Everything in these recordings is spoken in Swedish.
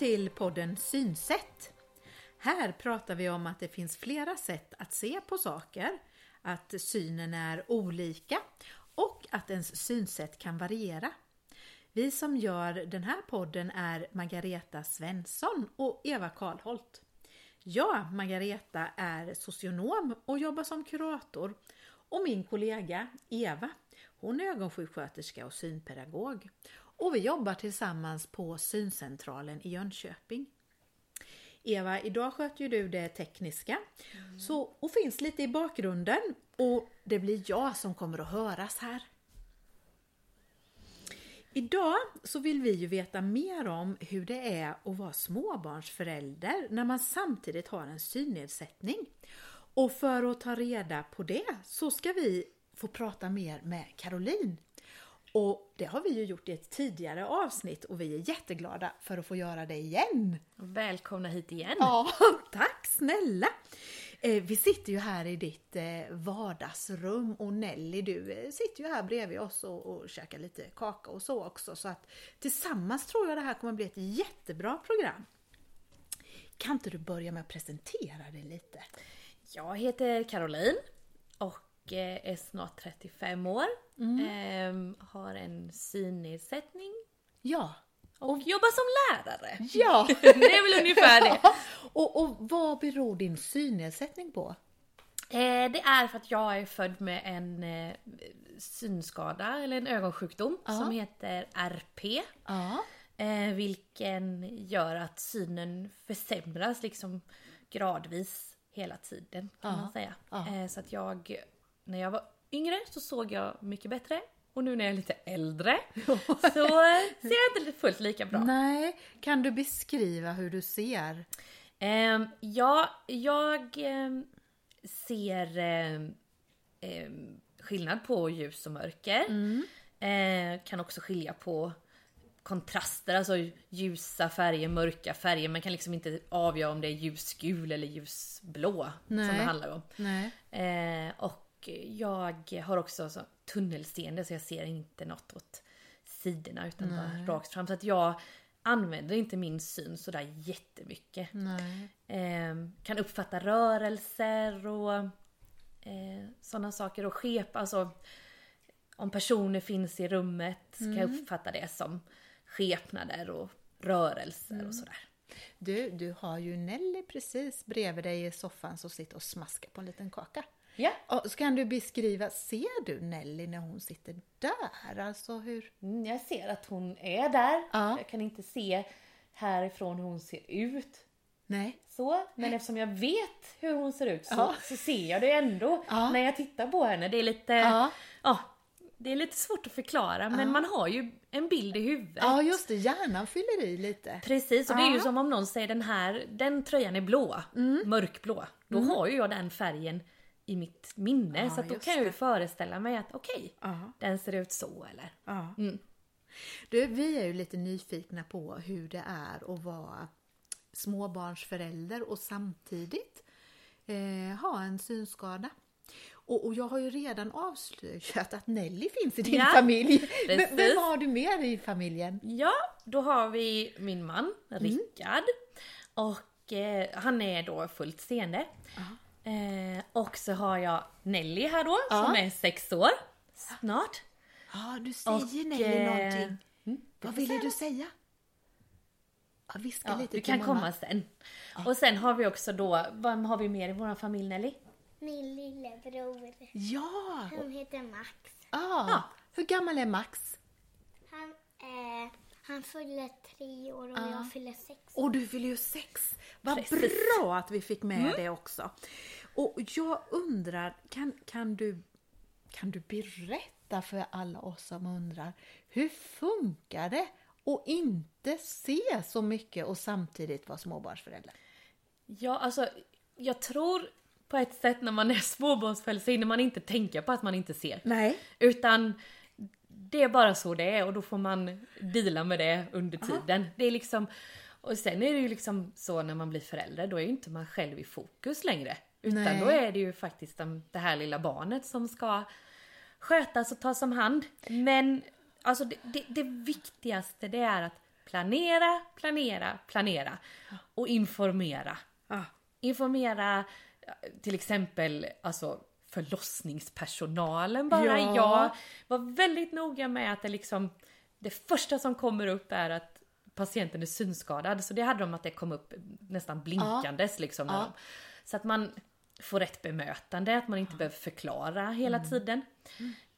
Välkommen till podden Synsätt. Här pratar vi om att det finns flera sätt att se på saker, att synen är olika och att ens synsätt kan variera. Vi som gör den här podden är Margareta Svensson och Eva Karlholt. Jag, Margareta, är socionom och jobbar som kurator och min kollega Eva, hon är ögonsjuksköterska och synpedagog. Och vi jobbar tillsammans på syncentralen i Jönköping. Eva, idag sköter ju du det tekniska mm. så, och finns lite i bakgrunden och det blir jag som kommer att höras här. Idag så vill vi ju veta mer om hur det är att vara småbarnsförälder när man samtidigt har en synnedsättning. Och för att ta reda på det så ska vi få prata mer med Caroline. Och det har vi ju gjort i ett tidigare avsnitt och vi är jätteglada för att få göra det igen. Välkomna hit igen! Ja, tack snälla! Eh, vi sitter ju här i ditt eh, vardagsrum och Nelly du eh, sitter ju här bredvid oss och, och käkar lite kaka och så också. Så att tillsammans tror jag det här kommer bli ett jättebra program. Kan inte du börja med att presentera dig lite? Jag heter Caroline och är snart 35 år. Mm. Ehm, har en synnedsättning. Ja. Och, och jobbar som lärare. Ja! det är väl ungefär det. och, och vad beror din synnedsättning på? Eh, det är för att jag är född med en eh, synskada, eller en ögonsjukdom, ja. som heter RP. Ja. Eh, vilken gör att synen försämras liksom gradvis hela tiden kan ja. man säga. Eh, så att jag, när jag var yngre så såg jag mycket bättre och nu när jag är lite äldre så ser jag inte fullt lika bra. Nej, kan du beskriva hur du ser? Um, ja, jag um, ser um, skillnad på ljus och mörker. Mm. Uh, kan också skilja på kontraster, alltså ljusa färger, mörka färger. Man kan liksom inte avgöra om det är ljusgul eller ljusblå Nej. som det handlar om. Nej. Uh, och jag har också så tunnelseende så jag ser inte något åt sidorna utan Nej. bara rakt fram. Så att jag använder inte min syn sådär jättemycket. Eh, kan uppfatta rörelser och eh, sådana saker och skep, alltså om personer finns i rummet mm. kan jag mm. uppfatta det som skepnader och rörelser mm. och sådär. Du, du har ju Nelly precis bredvid dig i soffan som sitter och smaskar på en liten kaka. Ja. Och så kan du beskriva, ser du Nelly när hon sitter där? Alltså hur? Mm, jag ser att hon är där. Ja. Jag kan inte se härifrån hur hon ser ut. Nej. Så, men eftersom jag vet hur hon ser ut så, ja. så ser jag det ändå ja. när jag tittar på henne. Det är lite, ja. ja det är lite svårt att förklara men man har ju en bild i huvudet. Ja just det, hjärnan fyller i lite. Precis, och det är ju som om någon säger den här, den tröjan är blå, mm. mörkblå. Då mm. har ju jag den färgen i mitt minne. Ja, så då kan jag ju föreställa mig att okej, okay, den ser ut så eller. Mm. Du, vi är ju lite nyfikna på hur det är att vara småbarnsförälder och samtidigt eh, ha en synskada. Och, och, jag har ju redan avslöjat att Nelly finns i din ja, familj. Vem har du mer i familjen? Ja, då har vi min man Rickard. Mm. Och eh, han är då fullt seende. Aha. Eh, och så har jag Nelly här då, ja. som är sex år. Snart. Ja, du säger och, Nelly eh, någonting. Mm, Vad ville du säga? Ja, viska ja, lite Du kan mamma. komma sen. Ja. Och sen har vi också då, vem har vi mer i vår familj Nelly? Min lillebror. Ja! Han heter Max. Ah, ja. Hur gammal är Max? Han, eh, han fyller tre år och ah. jag fyller sex. Och du fyller ju sex! Vad Precis. bra att vi fick med mm. det också. Och jag undrar, kan, kan, du, kan du berätta för alla oss som undrar, hur funkar det att inte se så mycket och samtidigt vara småbarnsförälder? Ja, alltså jag tror på ett sätt när man är småbarnsförälder så hinner man inte tänka på att man inte ser. Nej. Utan det är bara så det är och då får man dela med det under tiden. Aha. Det är liksom, och sen är det ju liksom så när man blir förälder, då är ju inte man själv i fokus längre. Utan Nej. då är det ju faktiskt det här lilla barnet som ska skötas och tas om hand. Men alltså det, det, det viktigaste det är att planera, planera, planera och informera. Ja. Informera till exempel alltså förlossningspersonalen bara. Ja. Jag var väldigt noga med att det liksom det första som kommer upp är att patienten är synskadad. Så det hade de att det kom upp nästan blinkandes liksom. när Ja. Så att man får rätt bemötande, att man inte behöver förklara hela Mm. tiden.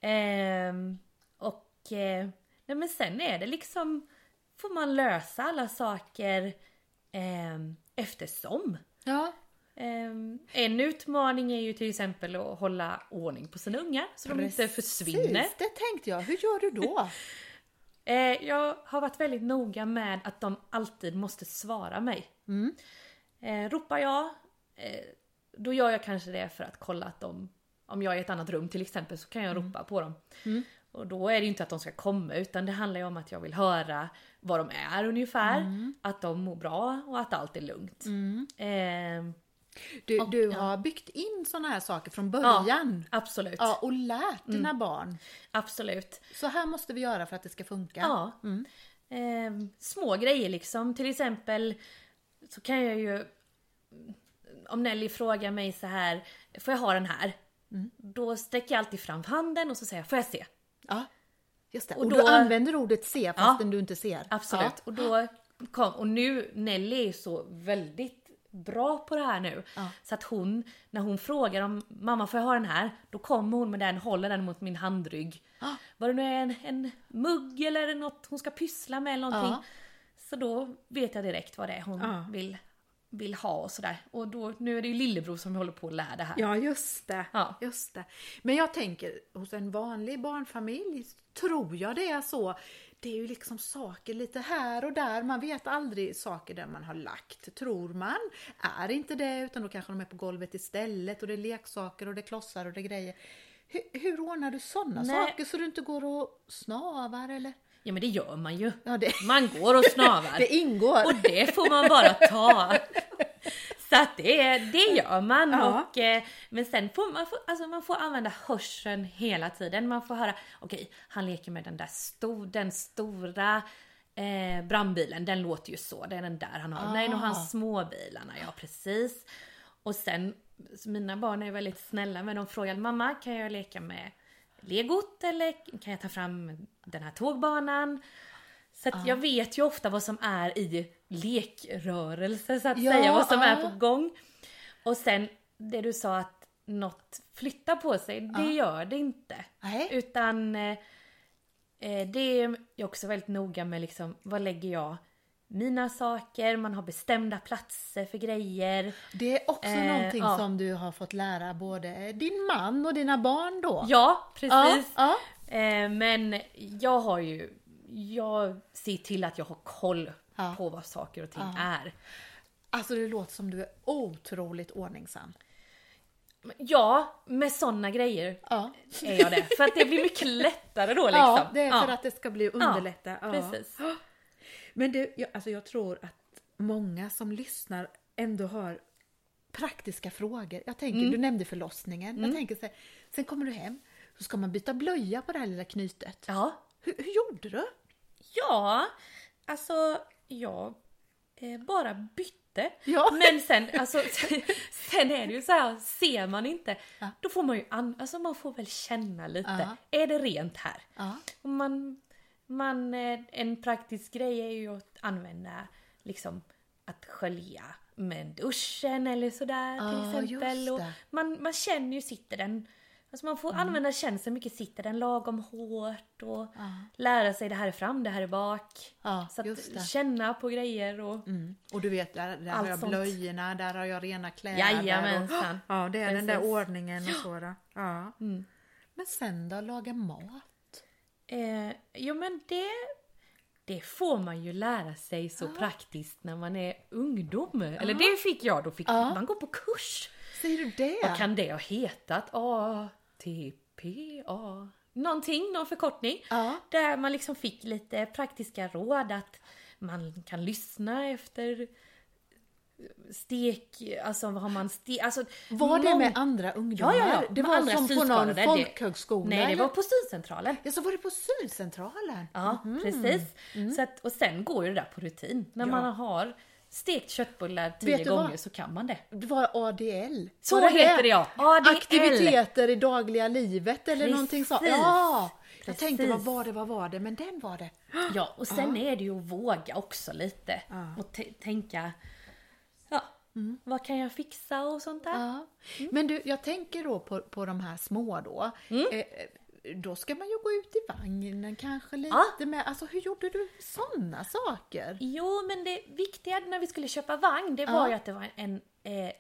Ehm, och eh, nej men sen är det liksom, får man lösa alla saker ehm, eftersom. Ja, Ehm, en utmaning är ju till exempel att hålla ordning på sina ungar så de inte försvinner. Precis, det tänkte jag. Hur gör du då? Eh, jag har varit väldigt noga med att de alltid måste svara mig. Mm. Eh, ropar jag, eh, då gör jag kanske det för att kolla att de, om jag är i ett annat rum till exempel så kan jag Mm. ropa på dem. Och då är det ju inte att de ska komma utan det handlar ju om att jag vill höra var de är ungefär. Mm. Att de mår bra och att allt är lugnt. Eh, Du, Och- du ja. har byggt in såna här saker från ja, början. absolut. Ja, och lärt dina Mm. barn. Absolut. Så här måste vi göra för att det ska funka. Ja. Mm. Eh, små grejer liksom. Till exempel så kan jag ju om Nelly frågar mig så här, får jag ha den här? Mm. Då sträcker jag alltid fram handen och så säger jag, får jag se? Ja, just det. Och Och, då- du använder ordet se fastän du inte ser. Absolut. Ja. Och då kom, och nu, Nelly är så väldigt bra på det här nu. Ja. Så att hon, när hon frågar om mamma får jag ha den här? Då kommer hon med den, håller den mot min handrygg. Ah. Vad det nu en, en mugg eller något hon ska pyssla med eller någonting. Ja. Så då vet jag direkt vad det är hon Ja. vill, vill ha och sådär. Och då, nu är det ju lillebror som håller på att lära det här. Ja, just det. Ja. just det. Men jag tänker, hos en vanlig barnfamilj tror jag det är så. Det är ju liksom saker lite här och där. Man vet aldrig saker där man har lagt, tror man. Är inte det, utan då kanske de är på golvet istället och det är leksaker och det är klossar och det är grejer. Hur, hur ordnar du sådana saker så du inte går och snavar eller? Ja men det gör man ju. Ja, det, Man går och snavar. det ingår. Och det får man bara ta. Så att det, det gör man. Ja. Och, eh, men sen får man, får, alltså man får använda hörseln hela tiden. Man får höra, okej han leker med den där stor, den stora eh, brandbilen. Den låter ju så, det är den där han har. Nej nu har han Ah. småbilarna, ja precis. Och sen, mina barn är väldigt snälla men de frågar mamma kan jag leka med legot eller kan jag ta fram den här tågbanan? Så att jag vet ju ofta vad som är i lekrörelse så att Ja, säga, vad som är ja. på gång. Och sen det du sa att något flyttar på sig, det gör det inte. Nej. Utan eh, eh, det är jag också väldigt noga med liksom, vad lägger jag mina saker, man har bestämda platser för grejer. Det är också Eh, någonting ja. som du har fått lära både din man och dina barn då. Ja, precis. Ja, Eh, men jag har ju, jag ser till att jag har koll Ja. på vad saker och ting Ja. är. Alltså det låter som du är otroligt ordningsam. Ja, med sådana grejer Ja, är jag det. För att det blir mycket lättare då liksom. ja det är för Ja, att det ska bli underlätta. Ja, Precis. Men du, jag, alltså jag tror att många som lyssnar ändå har praktiska frågor. Jag tänker, Mm. du nämnde förlossningen. Jag tänker så här, sen kommer du hem, så ska man byta blöja på det här lilla knytet. Ja. Hur, hur gjorde du? Ja, alltså jag eh, bara bytte. Ja. Men sen, alltså, sen är det ju så här, ser man inte, Ja. då får man ju an, alltså man får väl känna lite. Ja. Är det rent här? Ja. Och man, man, eh, en praktisk grej är ju att använda liksom att skölja med duschen eller sådär Ja, till exempel. Och man, man känner ju, sitter den Alltså man får använda känseln mycket, sitter den lagom hårt och Ja. lära sig det här är fram, det här är bak. Ja, så att känna på grejer och Mm. Och du vet, där, där har jag sånt. blöjorna, där har jag rena kläder. Jajamensan. Och, ja, det är den där Precis. ordningen och så. Ja. Mm. Men sen då, laga mat? Eh, jo men det, det får man ju lära sig så praktiskt när man är ungdom. Eller det fick jag, då fick Ja. man gå på kurs. Säger du det? Vad kan det ha hetat? ATP? A... Någonting, någon förkortning. Ja. Där man liksom fick lite praktiska råd att man kan lyssna efter stek, alltså vad har man stek, alltså Var det mång- med andra ungdomar? Ja, ja, ja. Det var andra som på någon. Det- folkhögskola? Nej, det var på syncentralen. Ja, så var det på syncentralen? Ja, precis. Så att, och sen går ju det där på rutin. När Mm. Ja. man har stekt köttbullar tio Vet vad? gånger så kan man det. Det var ADL. Så var heter det ja! ADL. Aktiviteter i dagliga livet eller Precis. någonting så. Ja! Jag Precis. tänkte vad var det, vad var det? Men den var det. Ja, och sen är det ju att våga också lite. Ja. Mm. Och tänka, ja, vad kan jag fixa och sånt där. Ja. Men du, jag tänker då på, på de här små då. Mm. Eh, då ska man ju gå ut i vagnen kanske lite Ja. med, alltså hur gjorde du sådana saker? Jo, men det viktiga när vi skulle köpa vagn, det var Ja. ju att det var en, eh,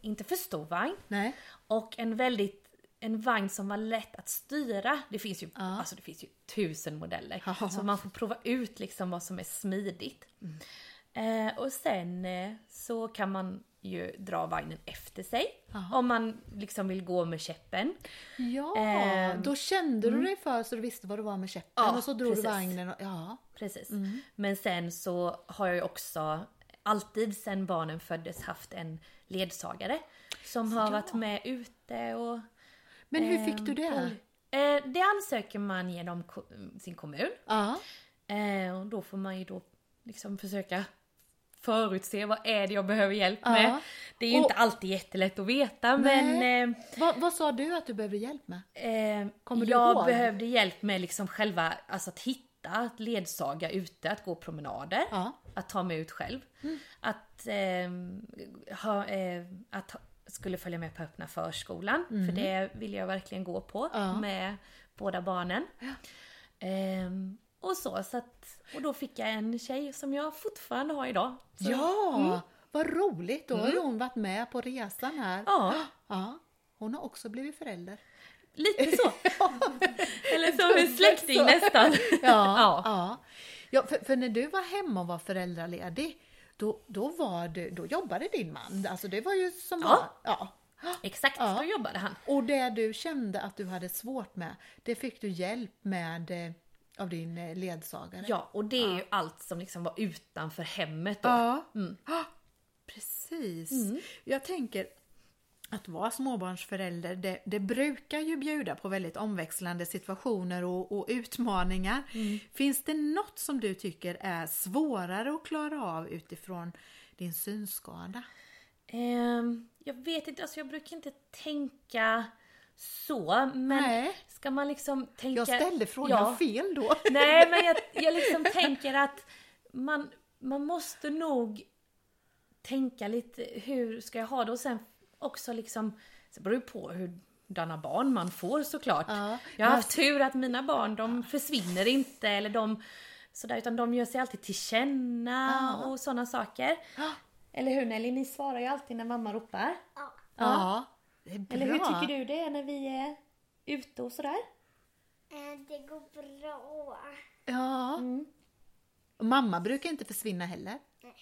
inte för stor vagn, Nej. och en väldigt en vagn som var lätt att styra. Det finns ju, alltså det finns ju tusen modeller. Ja. Så man får prova ut liksom vad som är smidigt. Eh, och sen eh, så kan man ju dra vagnen efter sig. Om man liksom vill gå med käppen. Ja, Ehm, då kände du dig för så du visste vad det var med käppen Ja, och så drog precis. du vagnen och, ja. Precis. Men sen så har jag ju också alltid sen barnen föddes haft en ledsagare. Som har varit med ute och... Men hur ehm, fick du det? på- Eh, det ansöker man genom sin kommun. Ja. Eh, och då får man ju då liksom försöka förutse vad är det jag behöver hjälp Ja. med. Det är ju Och- inte alltid jättelätt att veta Nej. men eh, Vad, vad sa du att du behövde hjälp med? Eh, Kommer du jag ihåg? behövde hjälp med liksom själva, alltså att hitta, att ledsaga ute, att gå promenader. Ja. Att ta mig ut själv. Att, ehm, ha, eh, att skulle följa med på öppna förskolan. För det ville jag verkligen gå på Ja. med båda barnen. Ehm, och så, så att, och då fick jag en tjej som jag fortfarande har idag. Så, Ja, vad roligt! Då har ju hon varit med på resan här. Ja, Ja, hon har också blivit förälder. lite så. Eller som en släkting nästan. Ja, ja. Ja. ja. för, för när du var hemma och var föräldraledig, då, då, var du, då jobbade din man. Alltså det var ju som Ja. var, ja. Exakt, Ja. då jobbade han. Och det du kände att du hade svårt med, det fick du hjälp med eh, av din eh, ledsagare. Ja, och det är ju allt som liksom var utanför hemmet då. Ja. Mm. Ah, Precis. Jag tänker att vara småbarnsförälder, det, det brukar ju bjuda på väldigt omväxlande situationer och, och utmaningar. Finns det något som du tycker är svårare att klara av utifrån din synskada? Ehm, jag vet inte, alltså jag brukar inte tänka så, men Nej. ska man liksom tänka... Jag ställde frågan Ja. fel då. Nej, men jag, jag liksom tänker att man, man måste nog tänka lite hur ska jag ha det och sen också liksom, så beror det på hurdana barn man får såklart. Ja. Jag har haft tur att mina barn de försvinner inte eller de sådär utan de gör sig alltid till känna och sådana saker. Eller hur Nelly? Ni svarar ju alltid när mamma ropar. Ja. Ja, det. Eller hur tycker du det är när vi är ute och sådär? Eh, Det går bra. Ja. Mm. Och mamma brukar inte försvinna heller.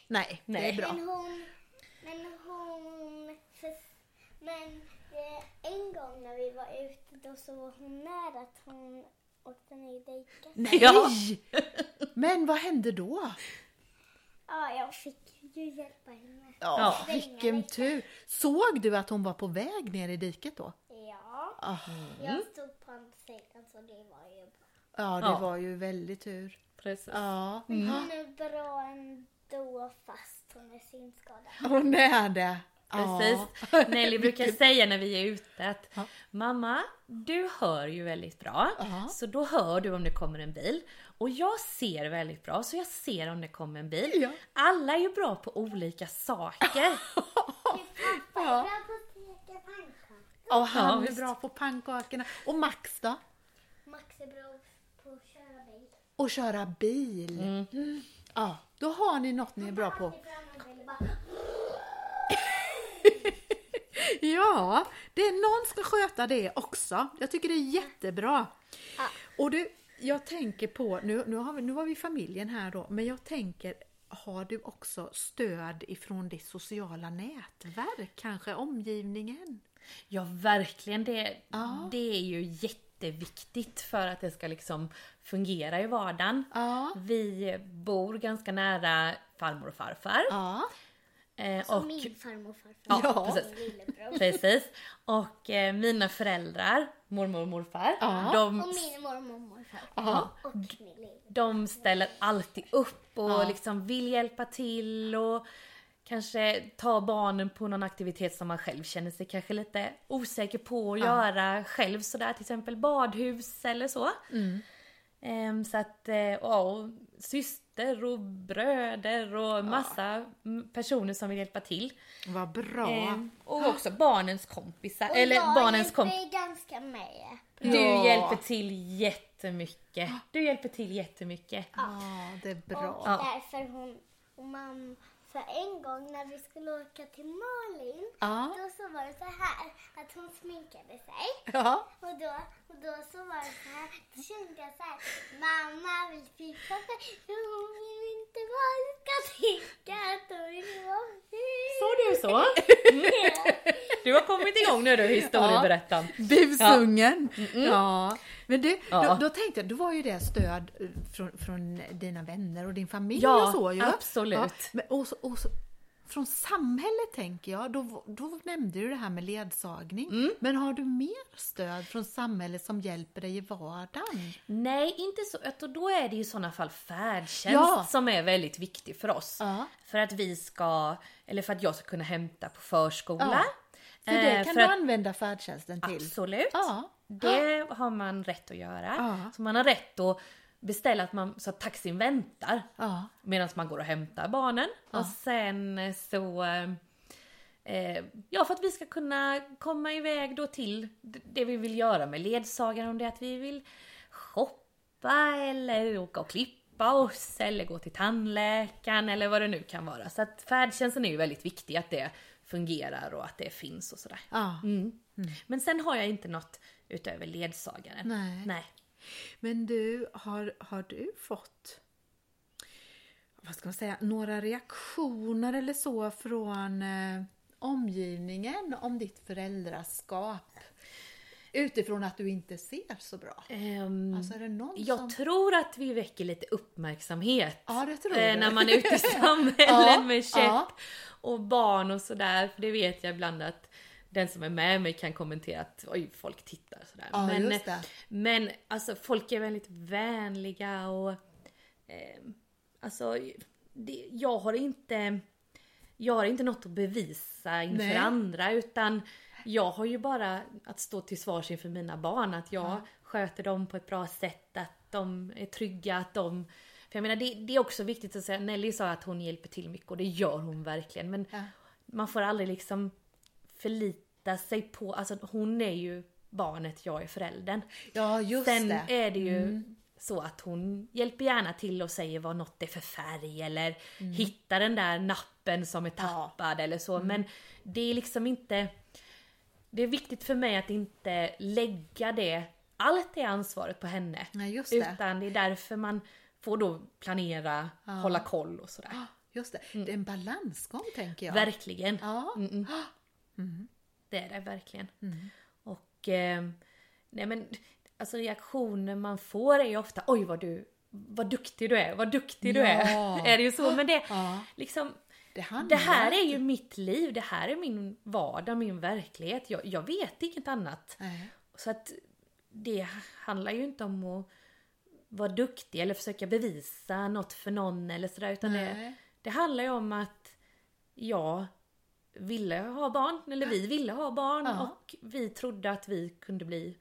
Nej, det är Nej. bra. Men hon... Men hon... Men eh, en gång när vi var ute då så var hon nära att hon åkte ner i diket. Nej! Ja. Men vad hände då? Ja, jag fick ju hjälpa henne. Ja, vilken tur! Såg du att hon var på väg ner i diket då? Ja, Ah, jag stod på andra så det var ju bra. Ja, det Ja. var ju väldigt tur. Precis. Ja, Men hon är bra ändå fast hon är synskadad. hon är det. Precis. Ja. Nelly brukar säga när vi är ute att Ja. Mamma, du hör ju väldigt bra. Ja. Så då hör du om det kommer en bil. Och jag ser väldigt bra så jag ser om det kommer en bil. Ja. Alla är ju bra på olika saker. Pannkakor. Och han Ja, är bra på pannkakorna. Och Max då? Max är bra på att köra bil. Och köra bil. Mm. Ja, då har ni något ni är bra på. Ja, det är någon ska sköta det också. Jag tycker det är jättebra. Ja. Och du, jag tänker på, nu, nu, har vi, nu var vi familjen här då, men jag tänker, har du också stöd ifrån ditt sociala nätverk, kanske omgivningen? Ja, verkligen. Det, Ja. det är ju jätteviktigt för att det ska liksom fungera i vardagen. Ja. Vi bor ganska nära farmor och farfar. Ja. Eh, Som och, min farmor och farfar. Ja, Ja. precis. Precis. Och eh, mina föräldrar, mormor och morfar, Ja. de, Och min mormor och morfar. Ja. Och min de ställer alltid upp och Ja. liksom vill hjälpa till och kanske ta barnen på någon aktivitet som man själv känner sig kanske lite osäker på att Ja. göra själv sådär till exempel badhus eller så. Mm. Ehm, så att, eh, ja, och syster och bröder och massa mm, personer som vill hjälpa till. Vad bra. Ehm, och också barnens kompisar, Och eller jag barnens hjälper kompisar. ganska med. Du Ja. hjälper till jättemycket. Du hjälper till jättemycket. Ja, det är bra. Och Ja. därför hon och mamma, för en gång när vi skulle åka till Malin, Ja. då så var det så här att hon sminkade sig. Ja. Och då, och då så var det så här, jag så här, mamma vill sig för hon vill inte bara ska tycka att hon vill vara Sa du så? Du har kommit igång nu du, historieberättaren. Busungen! Ja. Men du, Ja. då, då tänkte jag, då var ju det stöd eh, från, från dina vänner och din familj Ja, och så ju. absolut. Men, och så, och så, från samhället tänker jag, då, då nämnde du det här med ledsagning. Mm. Men har du mer stöd från samhället som hjälper dig i vardagen? Nej, inte så. Då är det i sådana fall färdtjänst Ja. som är väldigt viktig för oss. Ja. För att vi ska, eller för att jag ska kunna hämta på förskola. För det Eh, kan för du att- använda färdtjänsten till. Absolut. Ja. Det har man rätt att göra. Ja. Så man har rätt att beställa att man, så att taxin väntar Ja. medan man går och hämtar barnen. Och sen så... Eh, ja, för att vi ska kunna komma iväg då till det vi vill göra med ledsagaren. Om det är att vi vill shoppa eller åka och klippa oss eller gå till tandläkaren eller vad det nu kan vara. Så att färdtjänsten är ju väldigt viktig, att det fungerar och att det finns och sådär. Ja. Mm. Men sen har jag inte något utöver ledsagaren. Nej. Nej. Men du, har, har du fått vad ska man säga, några reaktioner eller så från eh, omgivningen om ditt föräldraskap? Utifrån att du inte ser så bra. Ehm, Alltså jag som... tror att vi väcker lite uppmärksamhet. Ja, eh, när man är ute i samhället Ja, med käpp ja. och barn och sådär. För det vet jag ibland att den som är med mig kan kommentera att oj, folk tittar sådär. Ja, men, men alltså folk är väldigt vänliga och eh, alltså det, jag har inte jag har inte något att bevisa inför Nej. andra utan jag har ju bara att stå till svars inför mina barn att jag sköter dem på ett bra sätt, att de är trygga, att de för jag menar det, det är också viktigt att säga, Nelly sa att hon hjälper till mycket och det gör hon verkligen men Ja. man får aldrig liksom förlita sig på, alltså hon är ju barnet, jag är föräldern. Ja, just Sen det. är det ju så att hon hjälper gärna till och säger vad något är för färg eller hittar den där nappen som är tappad eller så. Men det är liksom inte... Det är viktigt för mig att inte lägga det, allt det ansvaret på henne. Nej, just det. Utan det är därför man får då planera, hålla koll och sådär. Just det. Det är en balansgång tänker jag. Verkligen. Ja. Mm, mm. Det är det verkligen. Mm. Och eh, nej men alltså reaktioner man får är ju ofta oj vad du vad duktig du är, vad duktig du Ja. är. är det ju så men det Ja. liksom Det, det här är ju mitt liv, det här är min vardag, min verklighet. Jag, jag vet inget annat. Nej. Så att det handlar ju inte om att vara duktig eller försöka bevisa något för någon eller sådär utan det, det handlar ju om att jag ville ha barn, eller vi ville ha barn Ja. och vi trodde att vi kunde bli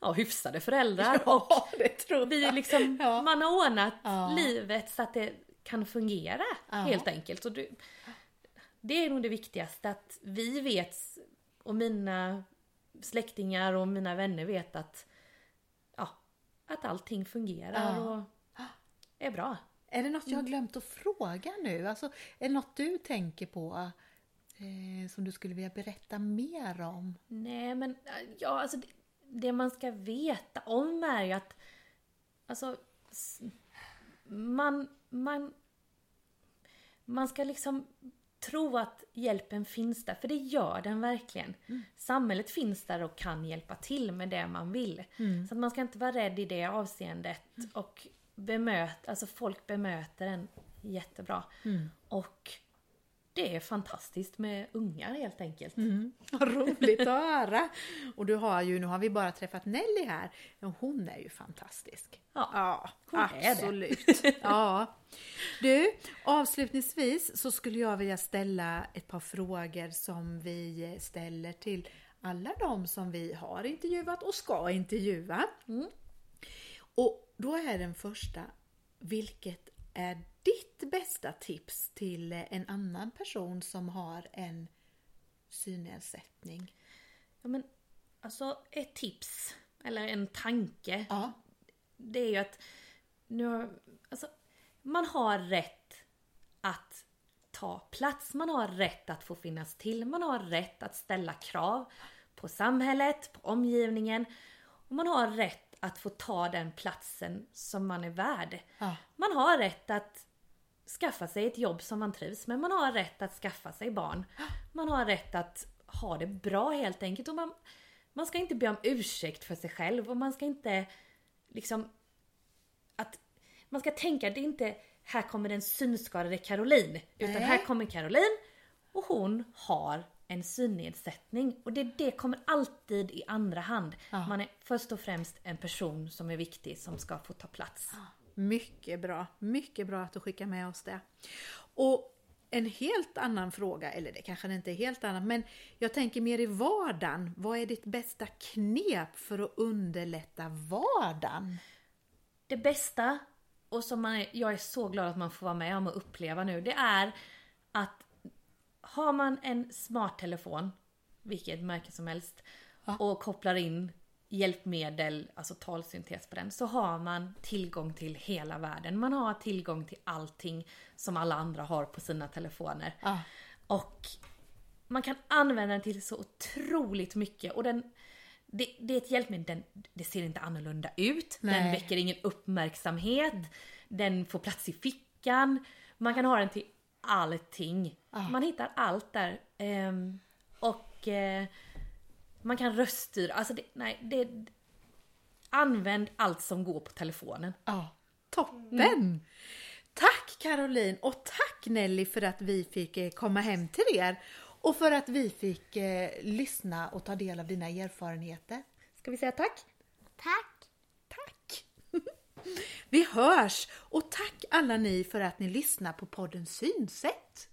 ja, hyfsade föräldrar. Ja, och det tror vi liksom, Ja. man har ordnat Ja. livet så att det kan fungera helt enkelt. Och det, det är nog det viktigaste att vi vet och mina släktingar och mina vänner vet att ja, att allting fungerar och är bra. Är det något jag har glömt att fråga nu? Alltså, är det något du tänker på eh, som du skulle vilja berätta mer om? Nej men ja, alltså det, det man ska veta om är ju att alltså man, man man ska liksom tro att hjälpen finns där, för det gör den verkligen. Samhället finns där och kan hjälpa till med det man vill. Så att man ska inte vara rädd i det avseendet och bemöta, alltså folk bemöter en jättebra. Och det är fantastiskt med ungar helt enkelt. Vad roligt att höra! Och du har ju, nu har vi bara träffat Nelly här, men hon är ju fantastisk. Ja, Ja, hon är det. absolut. Ja. Du, avslutningsvis så skulle jag vilja ställa ett par frågor som vi ställer till alla de som vi har intervjuat och ska intervjua. Mm. Och då är den första, vilket är ditt bästa tips till en annan person som har en synnedsättning? Ja, men alltså ett tips, eller en tanke, Ja. det är ju att nu alltså, man har rätt att ta plats, man har rätt att få finnas till, man har rätt att ställa krav på samhället, på omgivningen och man har rätt att få ta den platsen som man är värd. Ja. Man har rätt att skaffa sig ett jobb som man trivs med, man har rätt att skaffa sig barn. Man har rätt att ha det bra helt enkelt och man, man ska inte be om ursäkt för sig själv och man ska inte liksom att man ska tänka att det är inte här kommer den synskadade Caroline utan Nej. här kommer Caroline och hon har en synnedsättning och det, det kommer alltid i andra hand. Ja. Man är först och främst en person som är viktig som ska få ta plats. Mycket bra, mycket bra att du skickar med oss det. Och en helt annan fråga, eller det kanske inte är helt annan, men jag tänker mer i vardagen. Vad är ditt bästa knep för att underlätta vardagen? Det bästa, och som man jag är så glad att man får vara med om och uppleva nu, det är att har man en smarttelefon, vilket märke som helst, Ja. och kopplar in hjälpmedel, alltså talsyntes på den, så har man tillgång till hela världen. Man har tillgång till allting som alla andra har på sina telefoner. Ja. Och man kan använda den till så otroligt mycket. Och den, det, det är ett hjälpmedel, den, det ser inte annorlunda ut. Den Nej. väcker ingen uppmärksamhet. Den får plats i fickan. Man kan ha den till allting. Ja. Man hittar allt där. Ehm, och eh, man kan röststyra. Alltså det, nej, det, använd allt som går på telefonen. Ja, toppen! Tack Caroline och tack Nelly för att vi fick eh, komma hem till er och för att vi fick eh, lyssna och ta del av dina erfarenheter. Ska vi säga? Tack! Tack! Vi hörs och tack alla ni för att ni lyssnar på podden Synsätt.